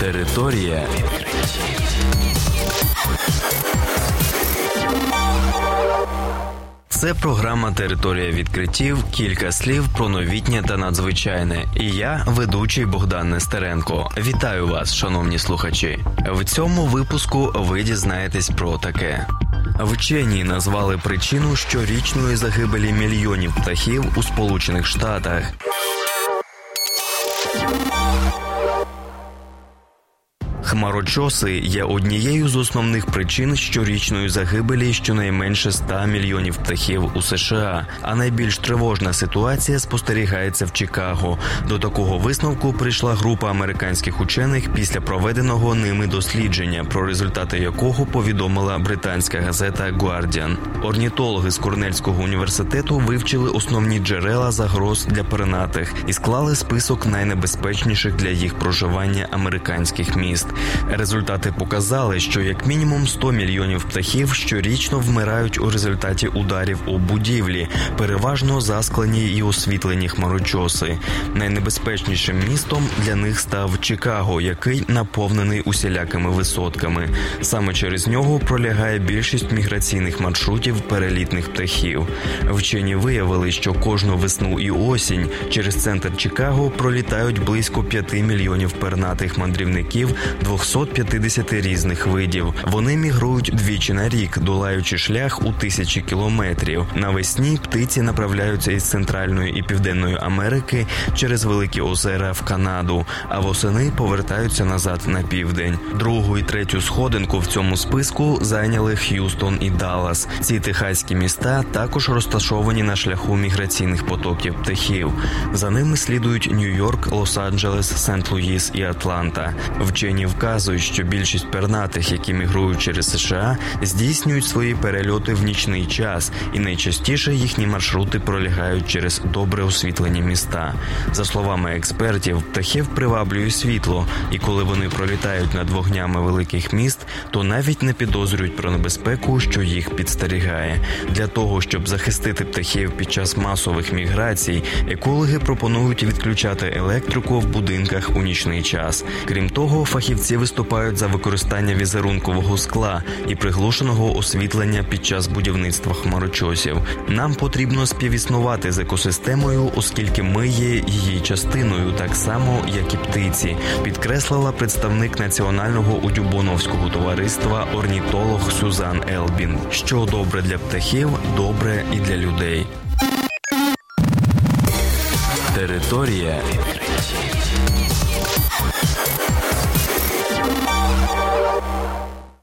Територія відкриттів. Це програма Територія відкриттів. Кілька слів про новітнє та надзвичайне. І я, ведучий Богдан Нестеренко. Вітаю вас, шановні слухачі. В цьому випуску ви дізнаєтесь про таке. Вчені назвали причину щорічної загибелі мільйонів птахів у Сполучених Штатах. Хмарочоси є однією з основних причин щорічної загибелі щонайменше 100 мільйонів птахів у США. А найбільш тривожна ситуація спостерігається в Чикаго. До такого висновку прийшла група американських учених після проведеного ними дослідження, про результати якого повідомила британська газета Guardian. Орнітологи з Корнельського університету вивчили основні джерела загроз для пернатих і склали список найнебезпечніших для їх проживання американських міст. Результати показали, що як мінімум 100 мільйонів птахів щорічно вмирають у результаті ударів у будівлі, переважно засклені і освітлені хмарочоси. Найнебезпечнішим містом для них став Чикаго, який наповнений усілякими висотками. Саме через нього пролягає більшість міграційних маршрутів перелітних птахів. Вчені виявили, що кожну весну і осінь через центр Чикаго пролітають близько 5 мільйонів пернатих мандрівників 250 різних видів. Вони мігрують двічі на рік, долаючи шлях у тисячі кілометрів. Навесні птиці направляються із центральної і південної Америки через великі озера в Канаду, а восени повертаються назад на південь. Другу і третю сходинку в цьому списку зайняли Х'юстон і Даллас. Ці техаські міста також розташовані на шляху міграційних потоків птахів. За ними слідують Нью-Йорк, Лос-Анджелес, Сент-Луїс і Атланта. Вчені вказують, що більшість пернатих, які мігрують через США, здійснюють свої перельоти в нічний час, і найчастіше їхні маршрути пролягають через добре освітлені міста. За словами експертів, птахів приваблює світло, і коли вони пролітають над вогнями великих міст, то навіть не підозрюють про небезпеку, що їх підстерігає. Для того щоб захистити птахів під час масових міграцій, екологи пропонують відключати електрику в будинках у нічний час. Крім того, фахівці виступають за використання візерункового скла і приглушеного освітлення під час будівництва хмарочосів. Нам потрібно співіснувати з екосистемою, оскільки ми є її частиною, так само як і птиці, підкреслила представник національного удюбоновського товариства орнітолог Сюзан Елбін. Що добре для птахів, добре і для людей. Територія